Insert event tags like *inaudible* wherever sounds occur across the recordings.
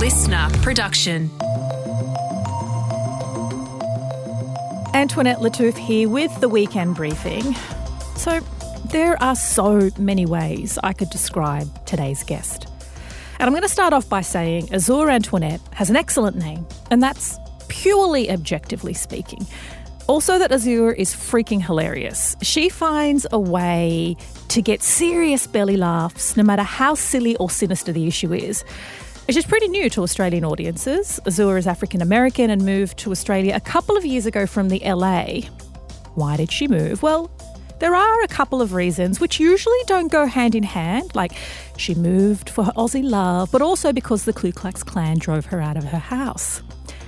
listener production. Antoinette Lattouf here with the weekend briefing. So, there are so many ways I could describe today's guest. And I'm going to start off by saying Azure Antoinette has an excellent name, and that's purely objectively speaking. Also, that Azure is freaking hilarious. She finds a way to get serious belly laughs no matter how silly or sinister the issue is. She's pretty new to Australian audiences. Azure is African American and moved to Australia a couple of years ago from the LA. Why did she move? Well, there are a couple of reasons which usually don't go hand in hand, like she moved for her Aussie love, but also because the Ku Klux Klan drove her out of her house.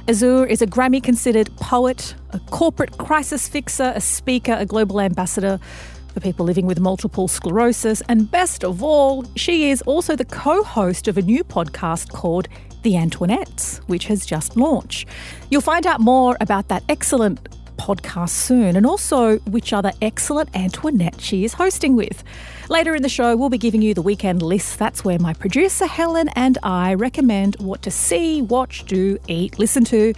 Azure is a Grammy considered poet, a corporate crisis fixer, a speaker, a global ambassador for people living with multiple sclerosis, and best of all, she is also the co host of a new podcast called The Antoinettes, which has just launched. You'll find out more about that excellent podcast soon and also which other excellent Antoinette she is hosting with. Later in the show, we'll be giving you the weekend list. That's where my producer Helen and I recommend what to see, watch, do, eat, listen to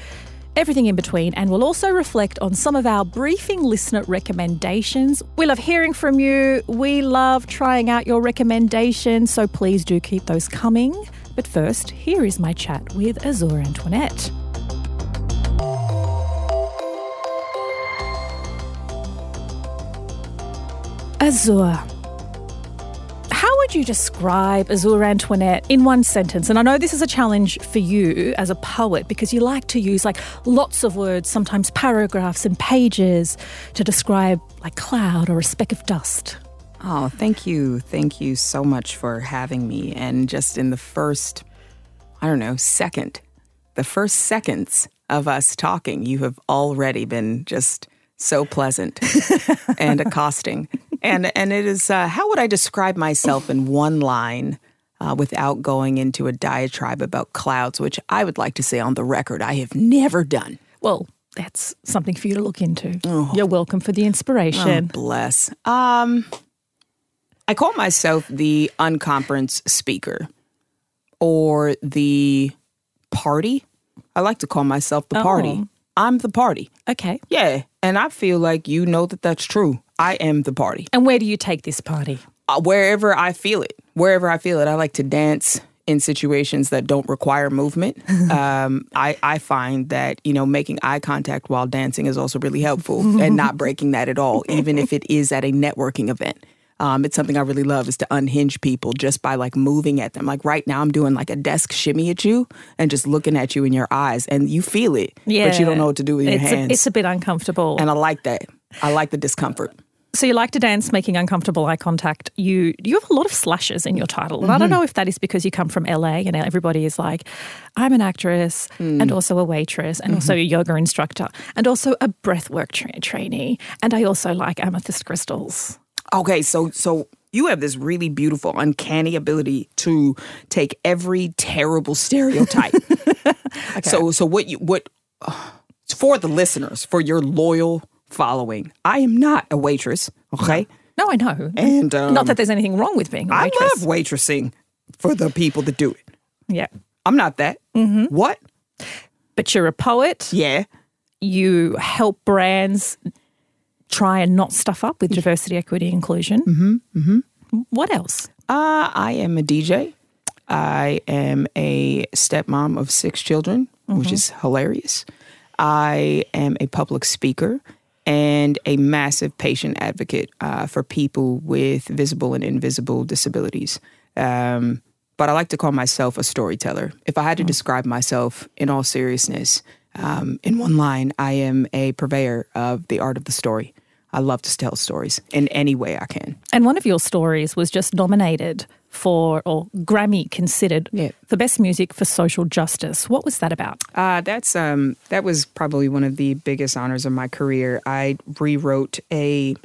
everything in between, and we'll also reflect on some of our briefing listener recommendations. We love hearing from you. We love trying out your recommendations, so please do keep those coming. But first, here is my chat with Azure Antoinette. Azure. Would you describe Azure Antoinette in one sentence? And I know this is a challenge for you as a poet because you like to use like lots of words, sometimes paragraphs and pages to describe like cloud or a speck of dust. Oh, thank you. Thank you so much for having me. And just in the first, I don't know, second, the first seconds of us talking, you have already been just so pleasant *laughs* and accosting and *laughs* and it is uh, how would I describe myself in one line uh, without going into a diatribe about clouds, which I would like to say on the record I have never done. Well, that's something for you to look into. Oh. You're welcome for the inspiration. Oh, bless. Um, I call myself the unconference speaker or the party. I like to call myself the party. Oh. I'm the party. Okay. Yeah. And I feel like you know that that's true. I am the party. And where do you take this party? Uh, wherever I feel it. Wherever I feel it. I like to dance in situations that don't require movement. *laughs* um, I, I find that, you know, making eye contact while dancing is also really helpful and *laughs* not breaking that at all, even if it is at a networking event. Um, it's something I really love is to unhinge people just by like moving at them. Like right now, I'm doing like a desk shimmy at you and just looking at you in your eyes, and you feel it, yeah. but you don't know what to do with your it's hands. A, it's a bit uncomfortable, and I like that. I like the discomfort. So you like to dance, making uncomfortable eye contact. You you have a lot of slashes in your title, and mm-hmm. I don't mm-hmm. know if that is because you come from LA and everybody is like, I'm an actress mm. and also a waitress and mm-hmm. also a yoga instructor and also a breathwork tra- trainee, and I also like amethyst crystals. Okay, so so you have this really beautiful, uncanny ability to take every terrible stereotype. *laughs* okay. So so what you what uh, for the listeners, for your loyal following. I am not a waitress, okay? No, I know. And um, not that there's anything wrong with being a waitress. I love waitressing for the people that do it. Yeah. I'm not that. Mm-hmm. What? But you're a poet. Yeah. You help brands try and not stuff up with diversity, equity, inclusion. Mm-hmm. Mm-hmm. What else? Uh, I am a DJ. I am a stepmom of six children, which mm-hmm. is hilarious. I am a public speaker and a massive patient advocate uh, for people with visible and invisible disabilities. Um, but I like to call myself a storyteller. If I had to mm. describe myself in all seriousness, um, in one line, I am a purveyor of the art of the story. I love to tell stories in any way I can. And one of your stories was just nominated for, or Grammy considered yeah. for best music for social justice. What was that about? Uh, that's um, that was probably one of the biggest honors of my career. I rewrote a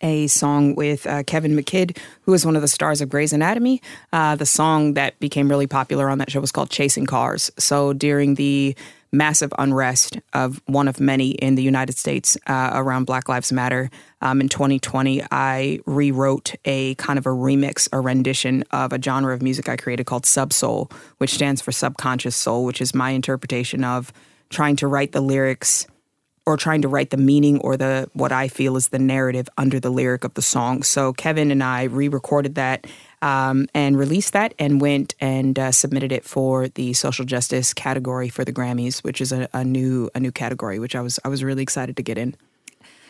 a song with uh, Kevin McKidd, who is one of the stars of Grey's Anatomy. Uh, the song that became really popular on that show was called Chasing Cars. So during the massive unrest of one of many in the United States uh, around Black Lives Matter. Um, in 2020, I rewrote a kind of a remix, a rendition of a genre of music I created called subsoul, which stands for subconscious soul, which is my interpretation of trying to write the lyrics or trying to write the meaning or the what I feel is the narrative under the lyric of the song. So Kevin and I re-recorded that um, and released that and went and uh, submitted it for the social justice category for the Grammys, which is a, a new a new category, which I was I was really excited to get in.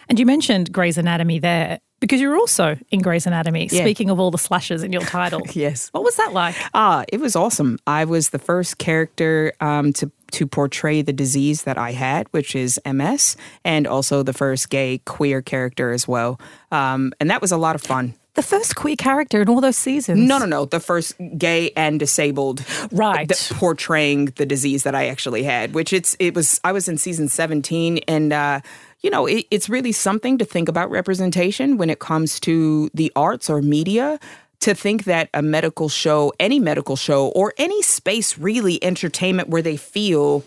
And you mentioned Grey's Anatomy there because you're also in Grey's Anatomy. Yeah. Speaking of all the slashes in your title, *laughs* Yes. what was that like? Ah, it was awesome. I was the first character um, to to portray the disease that I had, which is MS, and also the first gay queer character as well. Um, and that was a lot of fun. The first queer character in all those seasons. No, no, no. The first gay and disabled, Right. the- portraying the disease that I actually had. Which it's it was. I was in season seventeen, and uh, you know, it, it's really something to think about representation when it comes to the arts or media. To think that a medical show, any medical show, or any space really entertainment where they feel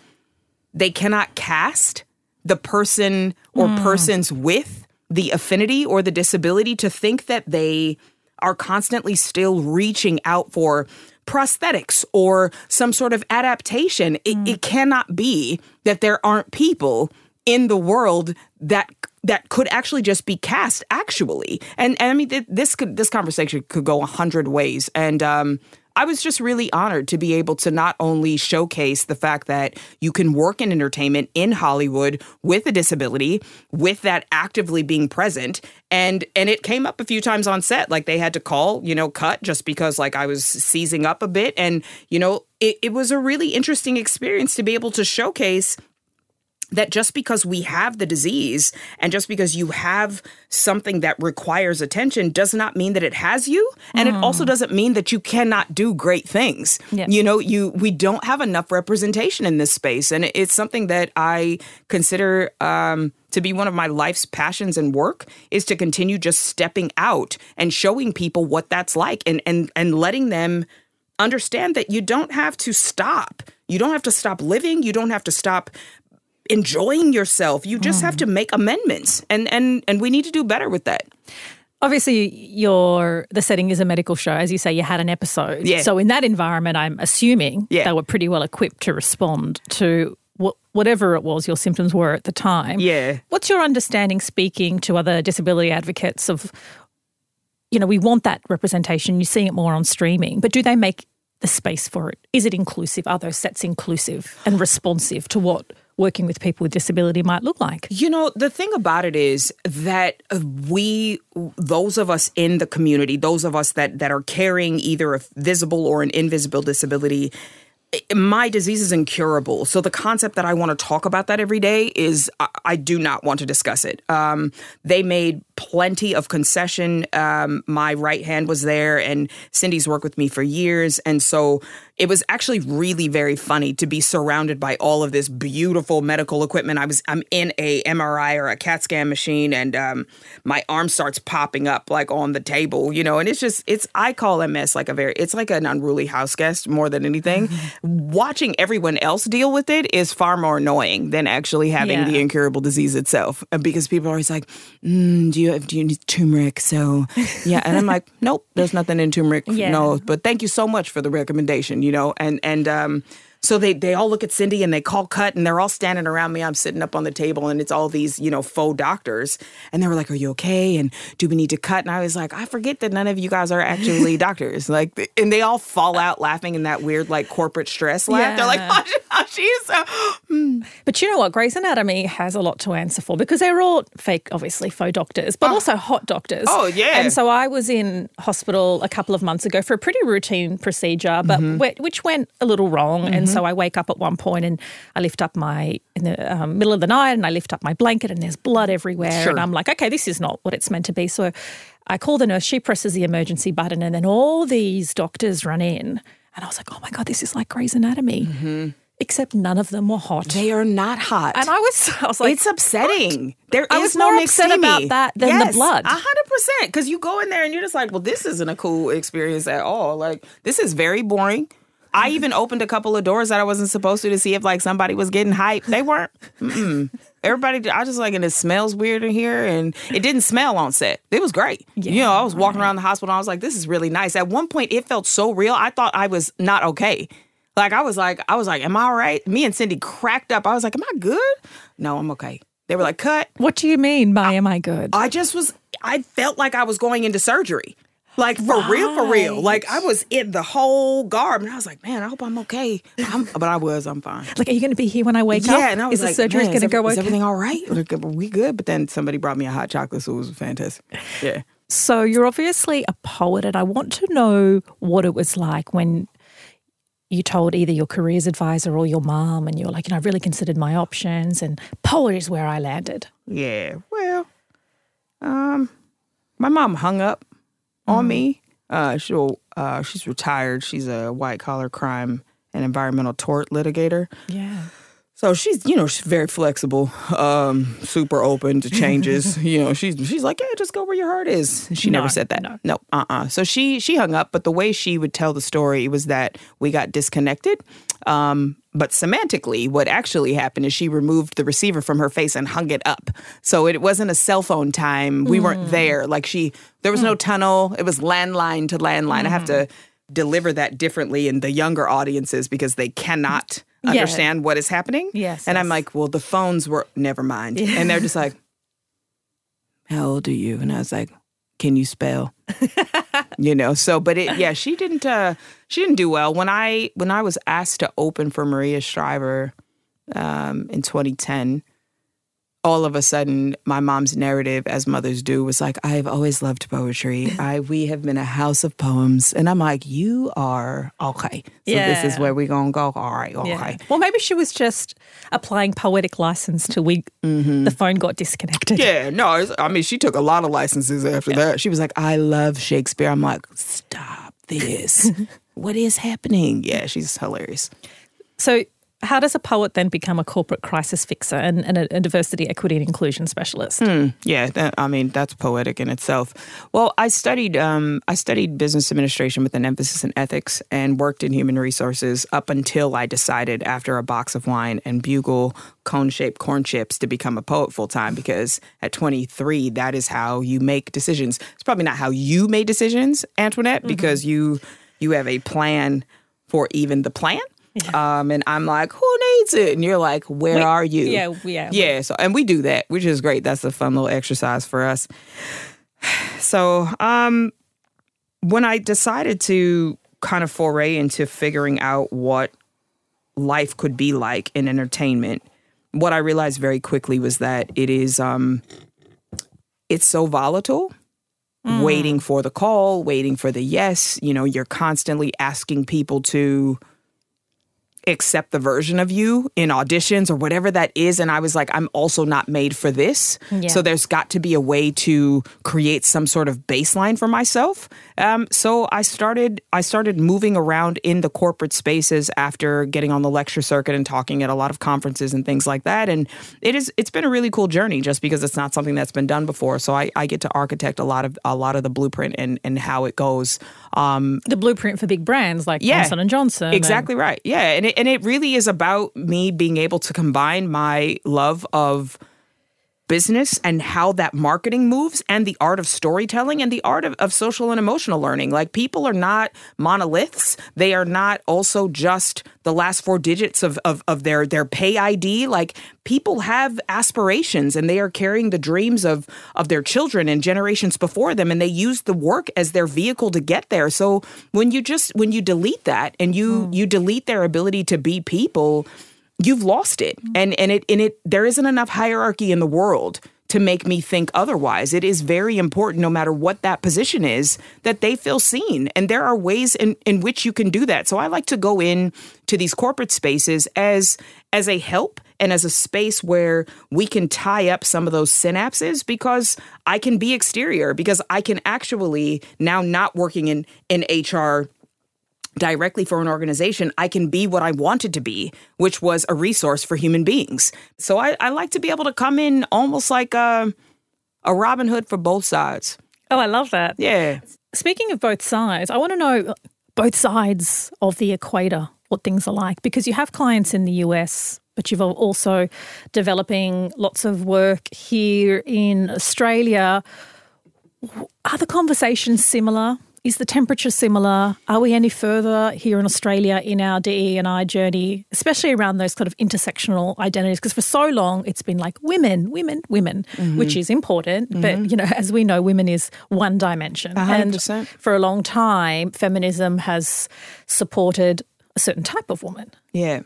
they cannot cast the person or persons with the affinity or the disability to think that they are constantly still reaching out for prosthetics or some sort of adaptation. It, it cannot be that there aren't people in the world that that could actually just be cast actually. And, and i mean th- this could this conversation could go a hundred ways. And um I was just really honored to be able to not only showcase the fact that you can work in entertainment in Hollywood with a disability, with that actively being present, and and it came up a few times on set, like they had to call, you know, cut just because like I was seizing up a bit, and you know, it, it was a really interesting experience to be able to showcase that just because we have the disease and just because you have something that requires attention does not mean that it has you and it also doesn't mean that you cannot do great things Yeah. you know you we don't have enough representation in this space and it's something that i consider um to be one of my life's passions and work is to continue just stepping out and showing people what that's like and and and letting them understand that you don't have to stop. You don't have to stop living. You don't have to stop enjoying yourself. You just have to mm-hmm. make amendments. And and and we need to do better with that. Obviously, your the setting is a medical show. As you say, you had an episode. Yeah. So in that environment, I'm assuming Yeah. they were pretty well equipped to respond to whatever it was your symptoms were at the time. Yeah. What's your understanding, speaking to other disability advocates, of you know we want that representation. You're seeing it more on streaming, but do they make the space for it? Is it inclusive? Are those sets inclusive and responsive to what working with people with disability might look like? You know, the thing about it is that we, those of us in the community, those of us that that are carrying either a visible or an invisible disability, my disease is incurable. So the concept that I want to talk about that every day is I, I do not want to discuss it. Um, they made plenty of concession. Um, my right hand was there, and Cindy's worked with me for years, and so it was actually really very funny to be surrounded by all of this beautiful medical equipment. I was I'm in a MRI or a CAT scan machine, and um, my arm starts popping up like on the table, you know, and it's just it's I call MS like a very it's like an unruly house guest more than anything. *laughs* Watching everyone else deal with it is far more annoying than actually having Yeah. the incurable disease itself, Uh, because people are always like, mm, "Do you have do you need turmeric?" So yeah, and I'm like, *laughs* "Nope, there's nothing in turmeric." Yeah. No, but thank you so much for the recommendation, you know. And and um so they they all look at Cindy and they call cut and they're all standing around me. I'm sitting up on the table and it's all these, you know, faux doctors. And they were like, Are you okay? And do we need to cut? And I was like, I forget that none of you guys are actually *laughs* doctors. Like and they all fall out laughing in that weird like corporate stress laugh. They're like, Yeah. oh, *laughs* she's so *gasps* But you know what? Grey's Anatomy has a lot to answer for because they're all fake, obviously, faux doctors, but also hot doctors. Oh, yeah. And so I was in hospital a couple of months ago for a pretty routine procedure, but Mm-hmm. which went a little wrong. And so I wake up at one point and I lift up my, in the um, middle of the night, and I lift up my blanket and there's blood everywhere. Sure. And I'm like, okay, this is not what it's meant to be. So I call the nurse, she presses the emergency button, and then all these doctors run in. And I was like, oh my God, this is like Grey's Anatomy. Except none of them were hot. Mm-hmm. they are not hot. And I was, *laughs* I was like, it's upsetting. There is I was no more upset about that than the blood. A hundred percent. Because you go in there and you're just like, well, this isn't a cool experience at all. Like this is very boring. I even opened a couple of doors that I wasn't supposed to to see if like somebody was getting hyped. They weren't. Mm-mm. Everybody, I just like, and it smells weird in here, and it didn't smell on set. It was great. Yeah, you know, I was walking around the hospital, and I was like, this is really nice. At one point, it felt so real. I thought I was not okay. Like I was like, I was like, am I all right? Me and Cindy cracked up. I was like, am I good? No, I'm okay. They were like, cut. What do you mean by am I good? I just was, I felt like I was going into surgery. Like for real, for real. Like I was in the whole garb, and I was like, "Man, I hope I'm okay." I'm, but I was, I'm fine. like, are you going to be here when I wake up? Yeah, and I was is like, the surgery "Man, going to go every- okay? Is everything all right? Like, Are we good? But then somebody brought me a hot chocolate, so it was fantastic. Yeah. So you're obviously a poet, and I want to know what it was like when you told either your careers advisor or your mom, and you were like, you know, I've really considered my options, and poet is where I landed. Yeah. Well, um, my mom hung up on me. Uh, she'll, uh, she's retired. She's a white collar crime and environmental tort litigator. Yeah. So she's, you know, she's very flexible, um, super open to changes. *laughs* you know, she's she's like, yeah, just go where your heart is. She No, never said that. no. No, uh, uh So she she hung up, but the way she would tell the story was that we got disconnected. Um, but semantically, what actually happened is she removed the receiver from her face and hung it up. So it wasn't a cell phone time. We weren't hmm. there. Like she, there was no hmm. tunnel. It was landline to landline. I have to hmm. deliver that differently in the younger audiences because they cannot Yeah. understand what is happening. Yes, And I'm like, well, the phones were never mind. And they're just like, *laughs* how old are you? And I was like, can you spell? *laughs* you know, so but it yeah, she didn't uh she didn't do well. When I when I was asked to open for Maria Shriver um in 2010, all of a sudden my mom's narrative as mothers do was like I've always loved poetry. *laughs* I we have been a house of poems and I'm like you are okay. So this is where we're going to go. All right, okay. Yeah. Well, maybe she was just applying poetic license till we mm-hmm. the phone got disconnected. Yeah, no, I mean, she took a lot of licenses after that. She was like, I love Shakespeare. I'm like, stop this. *laughs* what is happening? Yeah, she's hilarious. So, how does a poet then become a corporate crisis fixer and, and a, a diversity, equity, and inclusion specialist? Yeah, that, I mean, that's poetic in itself. Well, I studied um, I studied business administration with an emphasis in ethics and worked in human resources up until I decided after a box of wine and bugle cone shaped corn chips to become a poet full time because at 23 that is how you make decisions. It's probably not how you made decisions, Antoinette, because you you have a plan for even the plan. Um, and I'm like, who needs it? And you're like, where We- are you? yeah, yeah. Yeah. So, and we do that, which is great. That's a fun little exercise for us. *sighs* So, um, when I decided to kind of foray into figuring out what life could be like in entertainment, what I realized very quickly was that it is, um, it's so volatile. Waiting for the call, waiting for the yes. You know, you're constantly asking people to accept the version of you in auditions or whatever that is and i was like i'm also not made for this Yeah. so there's got to be a way to create some sort of baseline for myself um, so i started i started moving around in the corporate spaces after getting on the lecture circuit and talking at a lot of conferences and things like that and it is it's been a really cool journey just because it's not something that's been done before so i, I get to architect a lot of a lot of the blueprint and and how it goes um, The blueprint for big brands like Yeah. Johnson and Johnson. and- Exactly right. Yeah, and it, and it really is about me being able to combine my love of business and how that marketing moves and the art of storytelling and the art of, of social and emotional learning. Like people are not monoliths. They are not also just the last four digits of, of, of their, their pay ID. Like people have aspirations and they are carrying the dreams of, of their children and generations before them and they use the work as their vehicle to get there. So when you just when you delete that and you mm. you delete their ability to be people, you've lost it. Mm-hmm. And and it and it there isn't enough hierarchy in the world to make me think otherwise. It is very important no matter what that position is that they feel seen. And there are ways in in which you can do that. So i like to go in to these corporate spaces as as a help and as a space where we can tie up some of those synapses because I can be exterior because I can actually now not working in in HR directly for an organization, I can be what I wanted to be, which was a resource for human beings. So I, I like to be able to come in almost like a, a Robin Hood for both sides. Oh, I love that. Yeah. Speaking of both sides, I want to know both sides of the equator what things are like because you have clients in the US but you've also developing lots of work here in Australia. Are the conversations similar? Is the temperature similar? Are we any further here in Australia in our DE and I journey, especially around those kind of intersectional identities? Because for so long it's been like women, women, women, mm-hmm. which is important. Mm-hmm. But you know, as we know, women is one dimension. 100%. And for a long time, feminism has supported a certain type of woman. Yeah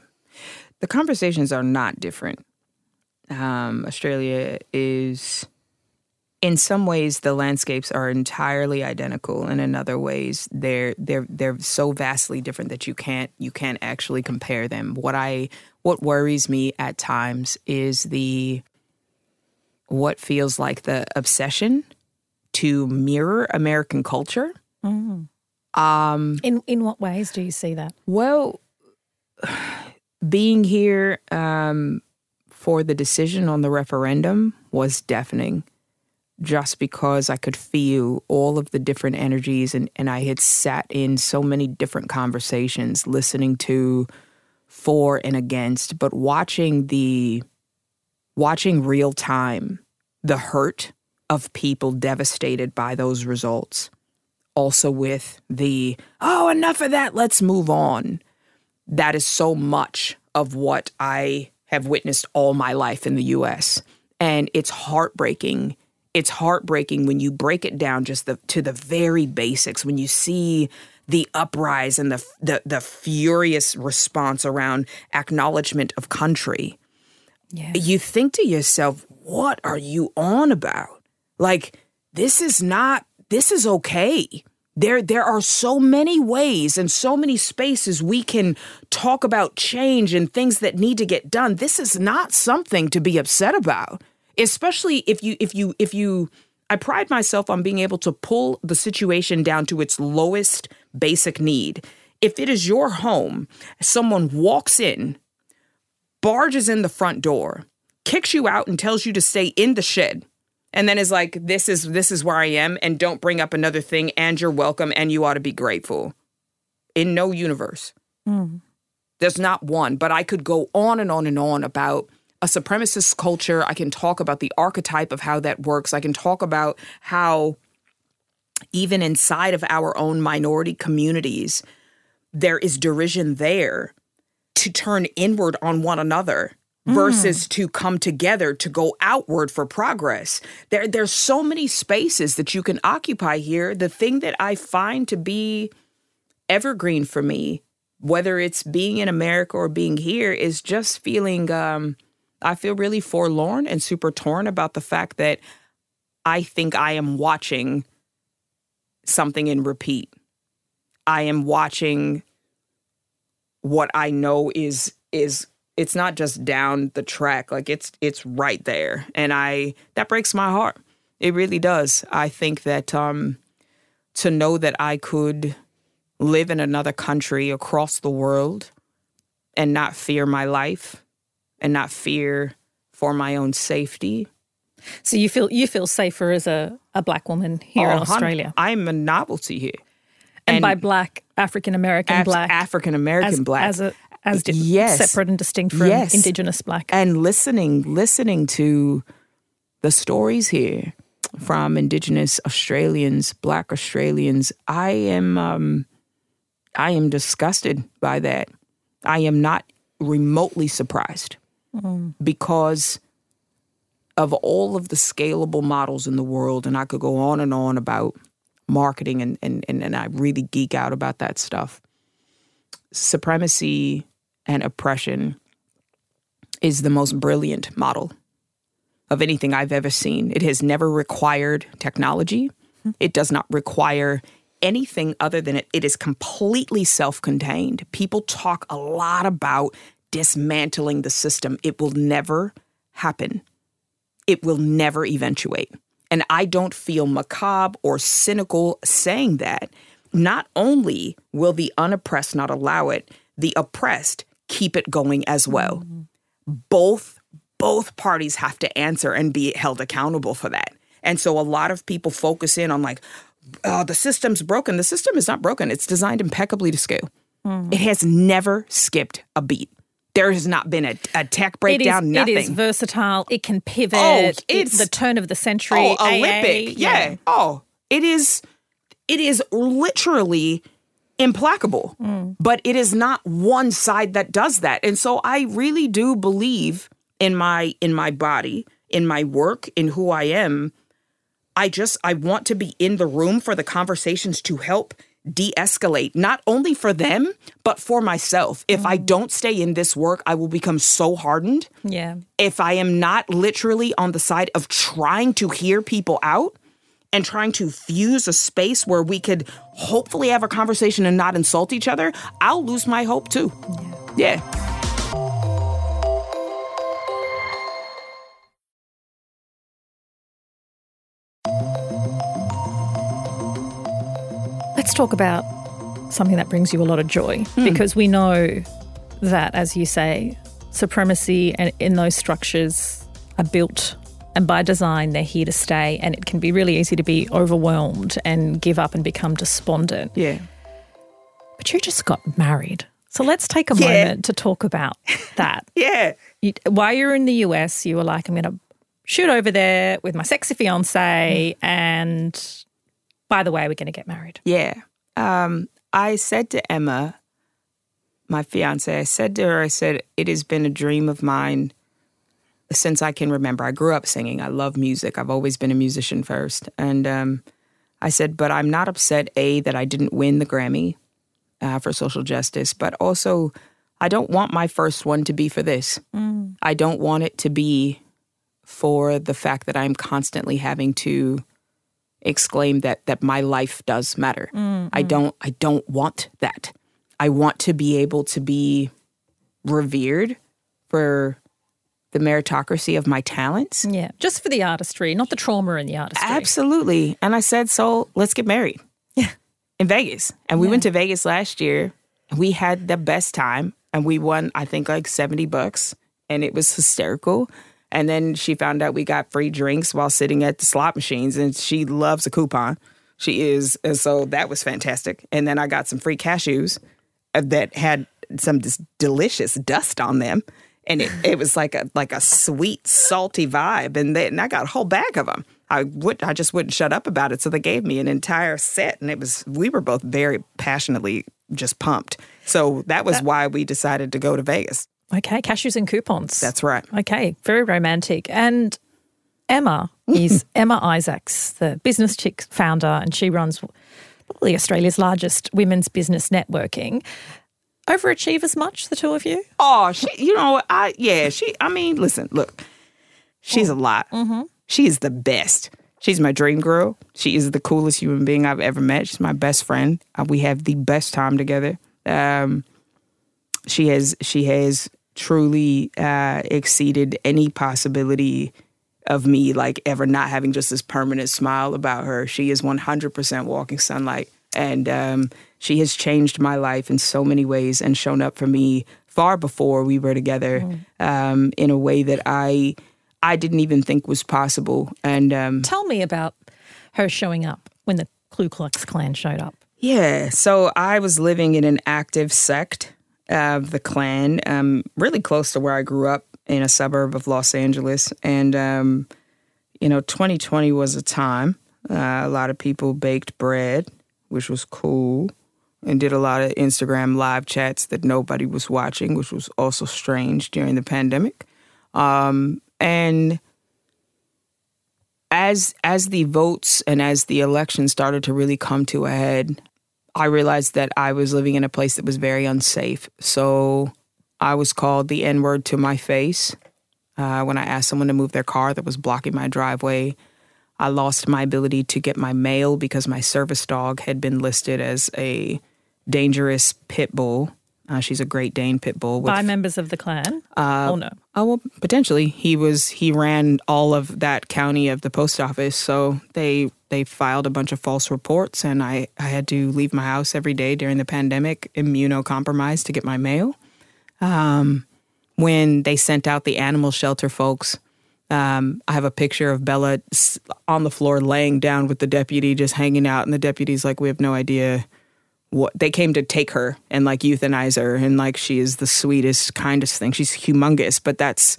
the conversations are not different. Um, Australia is, in some ways, the landscapes are entirely identical, and in other ways, they're they're they're so vastly different that you can't you can't actually compare them. What I what worries me at times is the what feels like the obsession to mirror American culture. Mm. Um, in in what ways do you see that? Well *sighs* being here um, for the decision on the referendum was deafening just because I could feel all of the different energies and, and I had sat in so many different conversations listening to for and against, but watching the watching real time the hurt of people devastated by those results. Also with the, oh, enough of that, let's move on that is so much of what I have witnessed all my life in the US. And it's heartbreaking. It's heartbreaking when you break it down just the, to the very basics, when you see the uprise and the, the, the furious response around acknowledgement of country. Yes. You think to yourself, what are you on about? Like, this is not, this is okay there there are so many ways and so many spaces we can talk about change and things that need to get done this is not something to be upset about especially if you if you if you I pride myself on being able to pull the situation down to its lowest basic need. If it is your home, someone walks in, barges in the front door, kicks you out and tells you to stay in the shed and then is like this is this is where i am and don't bring up another thing and you're welcome and you ought to be grateful in no universe mm. there's not one but i could go on and on and on about a supremacist culture i can talk about the archetype of how that works i can talk about how even inside of our own minority communities there is derision there to turn inward on one another versus mm. to come together to go outward for progress. There there's so many spaces that you can occupy here. The thing that I find to be evergreen for me, whether it's being in America or being here, is just feeling um, I feel really forlorn and super torn about the fact that I think I am watching something in repeat. I am watching what I know is is it's not just down the track like it's it's right there. And i that breaks my heart. It really does. I think that um to know that i could live in another country across the world and not fear my life and not fear for my own safety so you feel you feel safer as a, a black woman here oh, in australia i'm a novelty here and, and by black african american black african american black as a as di- yes. separate and distinct from yes. Indigenous Black. And listening, listening to the stories here from Indigenous Australians, Black Australians, I am, um, I am disgusted by that. I am not remotely surprised mm. because of all of the scalable models in the world, and I could go on and on about marketing, and and and, and I really geek out about that stuff. Supremacy and oppression is the most brilliant model of anything I've ever seen. It has never required technology. It does not require anything other than it. It is completely self contained. People talk a lot about dismantling the system. It will never happen, it will never eventuate. And I don't feel macabre or cynical saying that. Not only will the unoppressed not allow it, the oppressed keep it going as well. Mm-hmm. Both both parties have to answer and be held accountable for that. And so a lot of people focus in on like oh, the system's broken. The system is not broken. It's designed impeccably to scale. It has never skipped a beat. There has not been a, a tech breakdown. it is, nothing. It is versatile. It can pivot. Oh, it's it's- the turn of the century. Oh, AA, Olympic. Yeah. Oh, it is. It is literally implacable. Mm. But it is not one side that does that. And so I really do believe in my in my body, in my work, in who I am. I just I want to be in the room for the conversations to help de-escalate not only for them but for myself. If I mm. don't stay in this work, I will become so hardened Yeah. if I am not literally on the side of trying to hear people out and trying to fuse a space where we could hopefully have a conversation and not insult each other, I'll lose my hope too. Yeah. Let's talk about something that brings you a lot of joy hmm. because we know that, as you say, supremacy and in those structures are built and by design they're here to stay and it can be really easy to be overwhelmed and give up and become despondent. Yeah. But you just got married. So let's take a Yeah. moment to talk about that. *laughs* Yeah. you, while you're in the US, you were like, I'm going to shoot over there with my sexy fiance. Hmm. And by the way, we're going to get married. Yeah. Um, I said to Emma, my fiance, I said to her, I said, it has been a dream of mine since I can remember. I grew up singing. I love music. I've always been a musician first. And um, I said, but I'm not upset, A, that I didn't win the Grammy uh, for social justice, but also I don't want my first one to be for this. I don't want it to be for the fact that I'm constantly having to exclaim that that my life does matter. Mm, I mm. don't I don't want that. I want to be able to be revered for the meritocracy of my talents. Yeah. Just for the artistry, not the trauma in the artistry. Absolutely. And I said, so let's get married. Yeah. In Vegas. And we went to Vegas last year. And we had the best time. And we won, I think, like 70 bucks. And it was hysterical. And then she found out we got free drinks while sitting at the slot machines. And she loves a coupon. She is. And so that was fantastic. And then I got some free cashews uh, that had some just delicious dust on them. And it, it was like a like a sweet, salty vibe. And then I got a whole bag of them. I would I just wouldn't shut up about it. So they gave me an entire set and it was we were both very passionately just pumped. So that was why we decided to go to Vegas. Okay. Cashews and coupons. That's right. Okay. Very romantic. And Emma *laughs* is Emma Isaacs, the business chick founder, and she runs probably Australia's largest women's business networking. Overachievers much, the two of you? Oh, she you know, I yeah, she I mean, listen, look. She's a lot. She is the best. She's my dream girl. She is the coolest human being I've ever met. She's my best friend. Uh, we have the best time together. Um, she has she has truly uh, exceeded any possibility of me like ever not having just this permanent smile about her. She is 100% walking sunlight and um, she has changed my life in so many ways and shown up for me far before we were together um, in a way that I I didn't even think was possible. And um, Tell me about her showing up when the Ku Klux Klan showed up. Yeah, so I was living in an active sect of the Klan, um, really close to where I grew up in a suburb of Los Angeles. And, um, you know, 2020 was a time. Uh, a lot of people baked bread, which was cool, and did a lot of Instagram live chats that nobody was watching, which was also strange during the pandemic. Um, and as as the votes and as the election started to really come to a head, I realized that I was living in a place that was very unsafe. So I was called the N word to my face uh, when I asked someone to move their car that was blocking my driveway. I lost my ability to get my mail because my service dog had been listed as a dangerous pit bull. Uh, she's a Great Dane pit bull. With, By members of the Klan? oh, no. Oh well, potentially he was. He ran all of that county of the post office, so they they filed a bunch of false reports, and I I had to leave my house every day during the pandemic, immunocompromised, to get my mail. Um, when they sent out the animal shelter folks Um, I have a picture of Bella on the floor laying down with the deputy just hanging out, and the deputy's like, "We have no idea what they came to take her and like euthanize her, and like she is the sweetest, kindest thing. She's humongous, but that's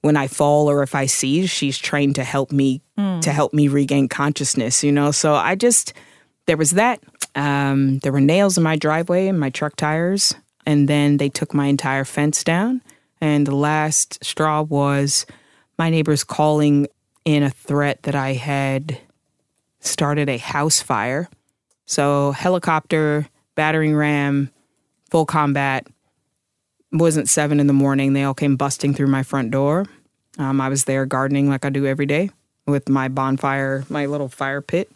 when I fall or if I seize, she's trained to help me mm. to help me regain consciousness. You know, so I just there was that. Um, there were nails in my driveway and my truck tires, and then they took my entire fence down. And the last straw was my neighbors calling in a threat that I had started a house fire. So, helicopter, battering ram, full combat. wasn't seven in the morning. They all came busting through my front door. Um, I was there gardening like I do every day with my bonfire, my little fire pit,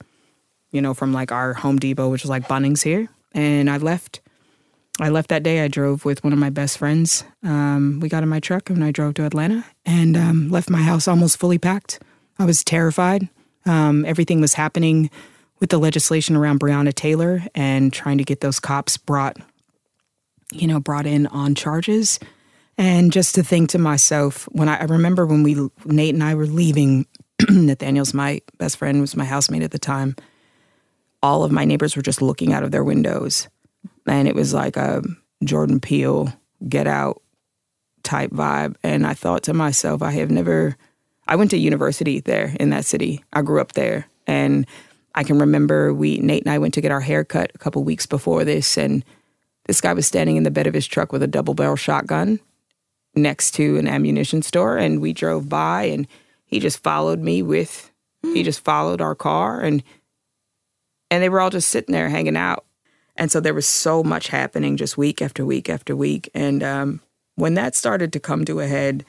you know, from like our Home Depot, which is like Bunnings here. And I left I left that day. I drove with one of my best friends. Um, we got in my truck and I drove to Atlanta and um, left my house almost fully packed. I was terrified. Um, everything was happening with the legislation around Breonna Taylor and trying to get those cops brought, you know, brought in on charges. And just to think to myself, when I, I remember when we, Nate and I were leaving, *clears throat* Nathaniel's my best friend, was my housemate at the time. All of my neighbors were just looking out of their windows and it was like a Jordan Peele get out type vibe. And I thought to myself, I have never, I went to university there in that city. I grew up there. And I can remember we, Nate and I went to get our hair cut a couple weeks before this. And this guy was standing in the bed of his truck with a double barrel shotgun next to an ammunition store. And we drove by and he just followed me with, he just followed our car and, and they were all just sitting there hanging out. And so there was so much happening just week after week after week. And um, when that started to come to a head,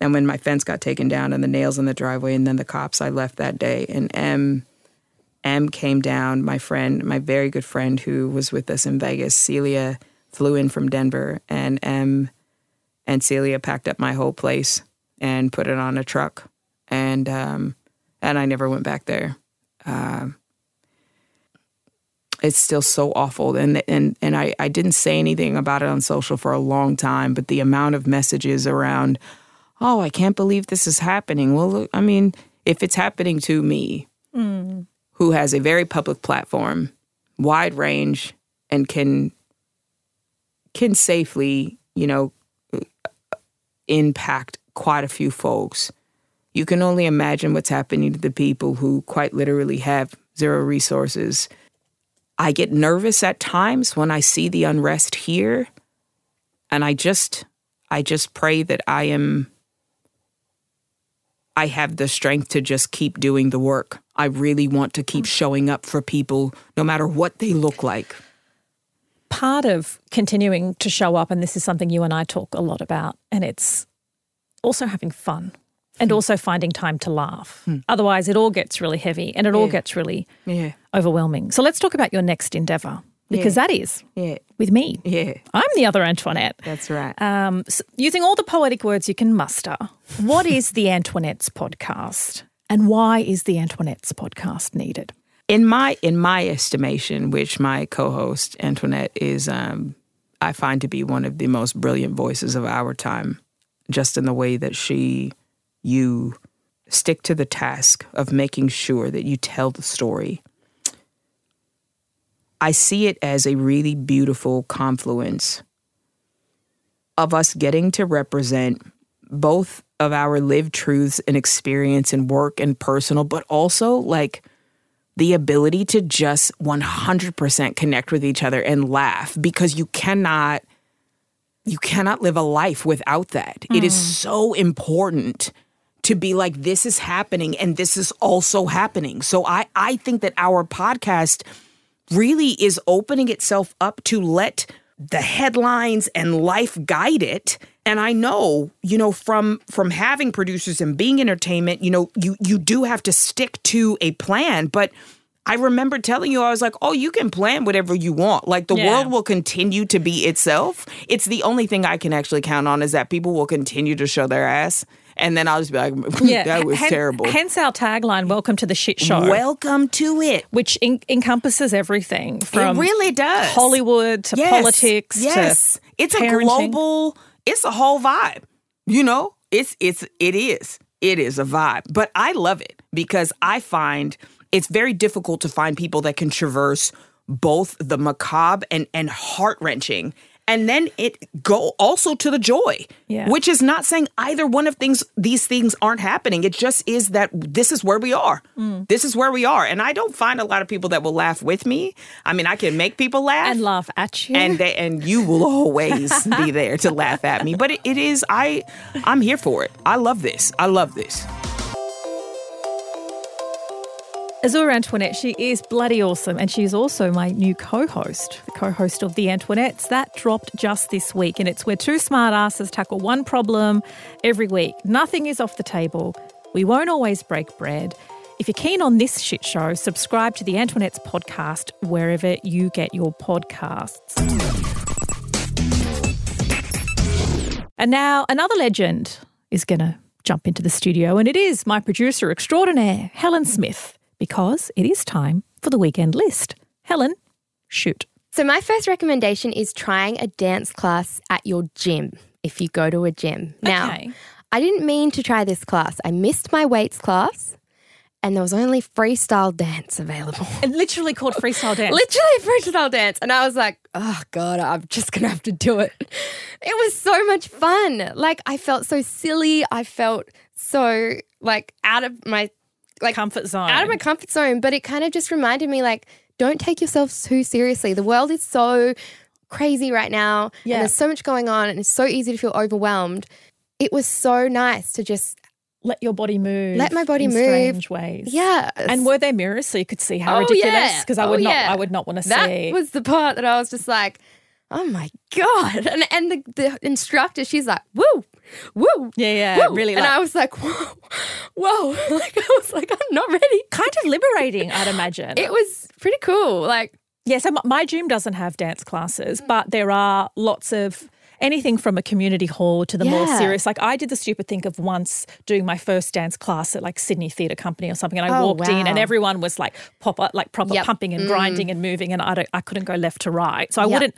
and when my fence got taken down and the nails in the driveway, and then the cops, I left that day. And M, M came down. My friend, my very good friend who was with us in Vegas, Celia, flew in from Denver, and M and Celia packed up my whole place and put it on a truck, and um, and I never went back there. Um, it's still so awful and and and I, I didn't say anything about it on social for a long time but the amount of messages around oh i can't believe this is happening well i mean if it's happening to me. Who has a very public platform wide range and can can safely you know impact quite a few folks you can only imagine what's happening to the people who quite literally have zero resources I get nervous at times when I see the unrest here. And I just I just pray that I am I have the strength to just keep doing the work. I really want to keep showing up for people no matter what they look like. Part of continuing to show up, and this is something you and I talk a lot about, and it's also having fun and hmm. also finding time to laugh. Hmm. Otherwise, it all gets really heavy and it yeah. all gets really yeah. overwhelming. So let's talk about your next endeavor because yeah. that is yeah. with me. Yeah. I'm the other Antoinette. That's right. Um, so using all the poetic words you can muster, what is the Antoinette's podcast and why is the Antoinette's podcast needed? In my in my estimation, which my co-host Antoinette is um, I find to be one of the most brilliant voices of our time, just in the way that she you stick to the task of making sure that you tell the story. I see it as a really beautiful confluence of us getting to represent both of our lived truths and experience and work and personal, but also like the ability to just 100% connect with each other and laugh because you cannot you cannot live a life without that. Mm. It is mm. so important to be like this is happening and this is also happening. So I I think that our podcast really is opening itself up to let the headlines and life guide it and i know you know from from having producers and being entertainment you know you you do have to stick to a plan but i remember telling you i was like oh you can plan whatever you want like the yeah. world will continue to be itself it's the only thing i can actually count on is that people will continue to show their ass and then I'll just be like, *laughs* yeah, that was H- terrible. Hence our tagline, "Welcome to the shit show." Welcome to it, which en- encompasses everything from it really does Hollywood to yes. politics. Yes, to it's parenting. a global. It's a whole vibe. You know, it's it's it is. it is a vibe. But I love it because I find it's very difficult to find people that can traverse both the macabre and, and heart wrenching and then it go also to the joy Yeah. which is not saying either one of things these things aren't happening. It just is that this is where we are. Mm. this is where we are. And i don't find a lot of people that will laugh with me. I mean i can make people laugh. And laugh at you. and they and you will always be there to laugh at me. But it, it is i i'm here for it. I love this. I love this Azure Antoinette, she is bloody awesome, and she's also my new co host, the co host of The Antoinettes. That dropped just this week, and it's where two smart asses tackle one problem every week. Nothing is off the table. We won't always break bread. If you're keen on this shit show, subscribe to The Antoinettes podcast wherever you get your podcasts. And now another legend is going to jump into the studio, and it is my producer extraordinaire, Helen Smith, because it is time for the weekend list. Helen, shoot. So, my first recommendation is trying a dance class at your gym if you go to a gym. Now, Okay. I didn't mean to try this class. I missed my weights class and there was only freestyle dance available. *laughs* It literally called freestyle dance. Literally freestyle dance. And I was like, oh God, I'm just going to have to do it. It was so much fun. Like, I felt so silly. I felt so like out of my like Comfort zone. out of my comfort zone, but it kind of just reminded me like, don't take yourself too seriously. The world is so crazy right now. Yeah. And there's so much going on and it's so easy to feel overwhelmed. It was so nice to just, Let your body move. Let my body in move. Strange ways. yeah. And were there mirrors so you could see how Oh, ridiculous? yeah. Because I Oh, would not. yeah. I would not want to see. that was the part that I was just like, oh my God. And, and the, the instructor, she's like, woo, woo. Yeah, yeah, woo. really And like- I was like, *laughs* whoa, whoa. *laughs* Like, I was like, I'm not ready. kind of liberating, I'd imagine. It was pretty cool. Like, Yeah, so my- gym doesn't have dance classes, but there are lots of anything from a community hall to the more serious. Like I did the stupid thing of once doing my first dance class at like Sydney Theatre Company or something, and I Oh, walked in and everyone was like proper, like proper Yep. Mm. pumping and grinding and moving, and I don't, I couldn't go left to right, so I Yep. wouldn't.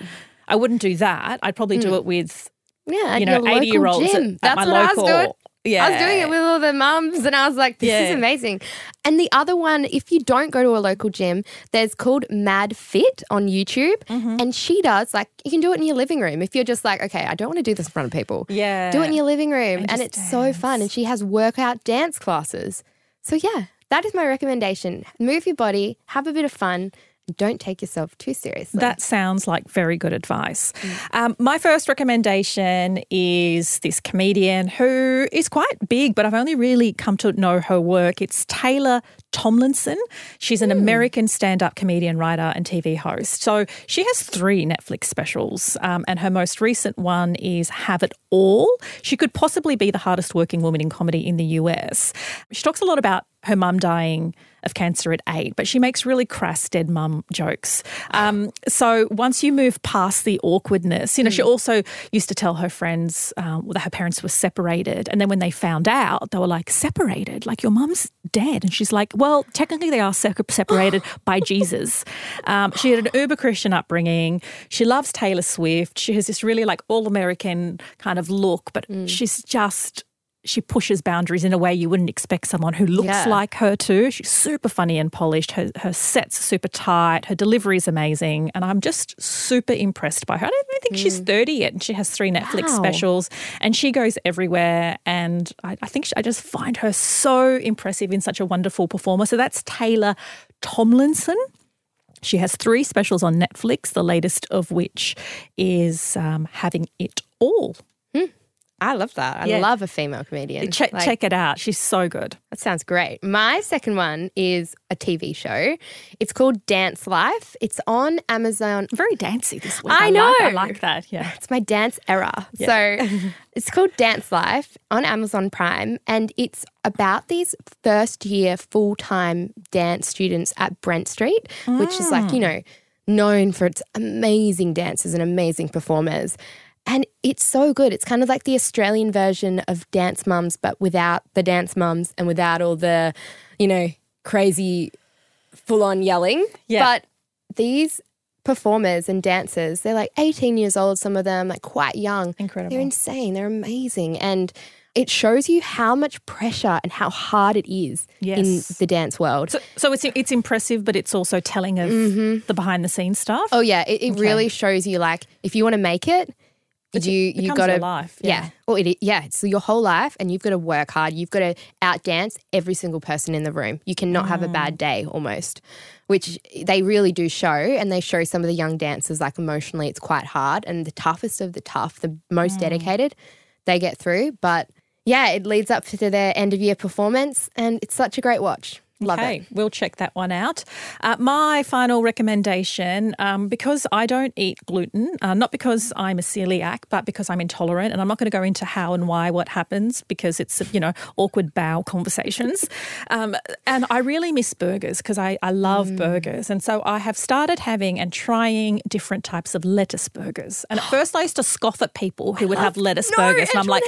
I wouldn't do that. I'd probably do it with yeah, you know your local eighty year olds at, gym. at That's my what local. I was doing. Yeah, I was doing it with all the mums, and I was like, this is amazing. And the other one, if you don't go to a local gym, there's called MadFit on YouTube. Mm-hmm. And she does, like, you can do it in your living room. If you're just like, okay, I don't want to do this in front of people. Yeah. Do it in your living room. And And, it's so fun. And she has workout dance classes. So, yeah, that is my recommendation. Move your body, have a bit of fun, don't take yourself too seriously. That sounds like very good advice. Mm. Um, my first recommendation is this comedian who is quite big, but I've only really come to know her work. It's Taylor Tomlinson. She's an Hmm. American stand up comedian, writer, and TV host. So she has three Netflix specials, um, and her most recent one is Have It All. She could possibly be the hardest working woman in comedy in the US. She talks a lot about her mum dying of cancer at eight, but she makes really crass dead mum jokes. Um, so once you move past the awkwardness, you know, she also used to tell her friends um, that her parents were separated. And then when they found out, they were like, separated? Like, your mum's dead. And she's like, well, technically they are se- separated *gasps* by Jesus. Um, she had an uber Christian upbringing. She loves Taylor Swift. She has this really like all American kind of look, but she's just. She pushes boundaries in a way you wouldn't expect someone who looks Yeah. like her to. She's super funny and polished. Her, her sets are super tight. Her delivery is amazing. And I'm just super impressed by her. I don't even think she's 30 yet. And she has three Netflix Wow. specials and she goes everywhere. And I, I think she, I just find her so impressive in such a wonderful performer. So that's Taylor Tomlinson. She has three specials on Netflix, the latest of which is um, Having It All. I love that. I Yeah. love a female comedian. Check, Like, check it out. She's so good. That sounds great. My second one is a TV show. It's called Dance Life. It's on Amazon. Very dancey this week. I like- I know. like that. Yeah. It's my dance era. So *laughs* it's called Dance Life on Amazon Prime. And it's about these first year full time dance students at Brent Street, which is like, you mm. know, known for its amazing dancers and amazing performers. And it's so good. It's kind of like the Australian version of Dance Mums, but without the dance mums and without all the, you know, crazy full on yelling. Yeah. But these performers and dancers, they're like 18 years old, some of them, like quite young. Incredible. They're insane. They're amazing. And it shows you how much pressure and how hard it is Yes. in the dance world. So, so it's it's impressive, but it's also telling of mm-hmm. the behind the scenes stuff. oh yeah, it, it really shows you like if you want to make it, It's- you you got to your life, yeah. yeah. Or it yeah, it's your whole life, and you've got to work hard. You've got to outdance every single person in the room. You cannot have a Mm. bad day, almost, which they really do show, and they show some of the young dancers like emotionally, it's quite hard, and the toughest of the tough, the most Mm. dedicated, they get through. But yeah, it leads up to their end of year performance, and it's such a great watch. Love okay, it. we'll check that one out. Uh, my final recommendation, um, because I don't eat gluten, uh, not because I'm a celiac, but because I'm intolerant, and I'm not going to go into how and why what happens because it's you know awkward bowel *laughs* conversations. Um, and I really miss burgers because I, I love Mm. burgers, and so I have started having and trying different types of lettuce burgers. And at first, I used to scoff at people who would have *gasps* lettuce No, burgers, and I'm like,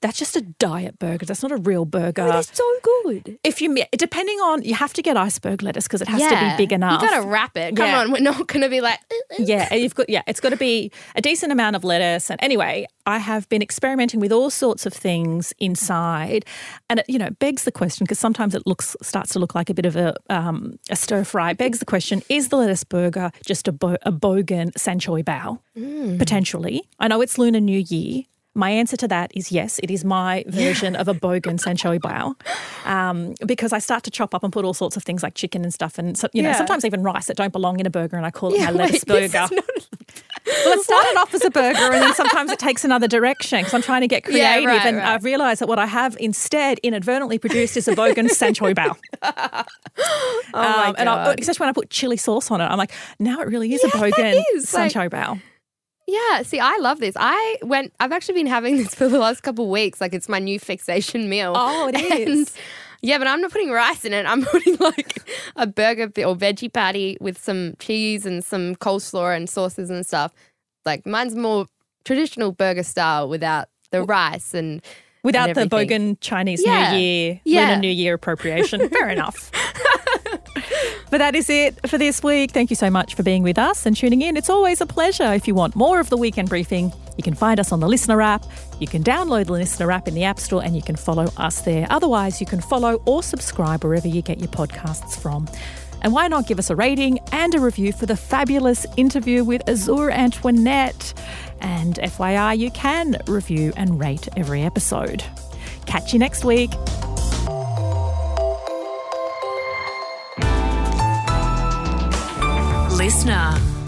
that's just a diet burger. That's not a real burger they're so good. if you depending on you have to get iceberg lettuce because it has to be big enough. You got to wrap it. Come Yeah. on, we're not going to be like. Uh, uh. yeah, you've got yeah, it's got to be a decent amount of lettuce. And anyway, I have been experimenting with all sorts of things inside, and it you know begs the question because sometimes it looks starts to look like a bit of a um, a stir fry. Begs the question: Is the lettuce burger just a, bo- a bogan san choy bao? Mm. Potentially, I know it's Lunar New Year. My answer to that is yes. It is my version of a bogan san choy bao, um, because I start to chop up and put all sorts of things like chicken and stuff, and so, you know sometimes even rice that don't belong in a burger, and I call it my lettuce wait, burger. *laughs* Well, it started off as a burger, and then sometimes it takes another direction because I'm trying to get *laughs* Yeah, creative. right, and right. I've realised that what I have instead inadvertently produced is a bogan san choy bao. *laughs* oh my and I, especially when I put chili sauce on it, I'm like, now it really is a Yeah, that bogan is, like- san choy bao. Yeah, see, I love this. I went. I've actually been having *laughs* this for the last couple of weeks. Like it's my new fixation meal. Oh, it *laughs* is. And- yeah, but I'm not putting rice in it. I'm *laughs* putting like a burger or veggie patty with some cheese and some coleslaw and sauces and stuff. Like mine's more traditional burger style without the rice and Without and the bogan Chinese Yeah. New Year, Yeah. Lunar New Year appropriation. Fair enough. But that is it for this week. Thank you so much for being with us and tuning in. It's always a pleasure. If you want more of the weekend briefing, you can find us on the LiSTNR app. You can download the LiSTNR app in the App Store and you can follow us there. Otherwise, you can follow or subscribe wherever you get your podcasts from. And why not give us a rating and a review for the fabulous interview with Azure Antoinette? And FYI, you can review and rate every episode. Catch you next week. listener.